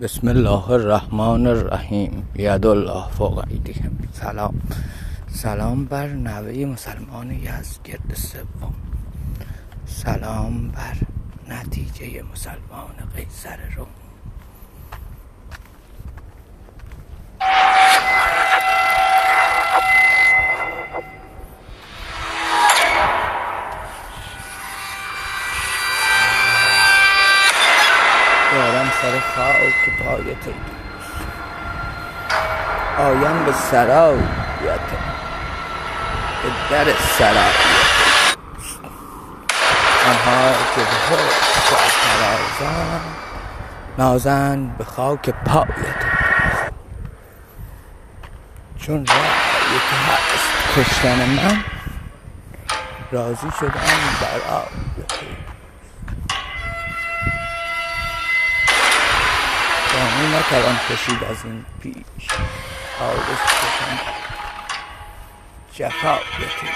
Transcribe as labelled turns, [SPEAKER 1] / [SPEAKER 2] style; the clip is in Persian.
[SPEAKER 1] بسم الله الرحمن الرحیم ید الله فوق سلام سلام بر نوه مسلمان یزگرد سوم سلام بر نتیجه مسلمان قیصر روم دارم سر خاک پای تو. آیم به سرایت به در سرایت آنها که به حسن نازن به خاک پایت چون رای که هست کشتن من راضی شدم برای تو دامه نتوان کشید از این پیش. حادث کشم جفای تو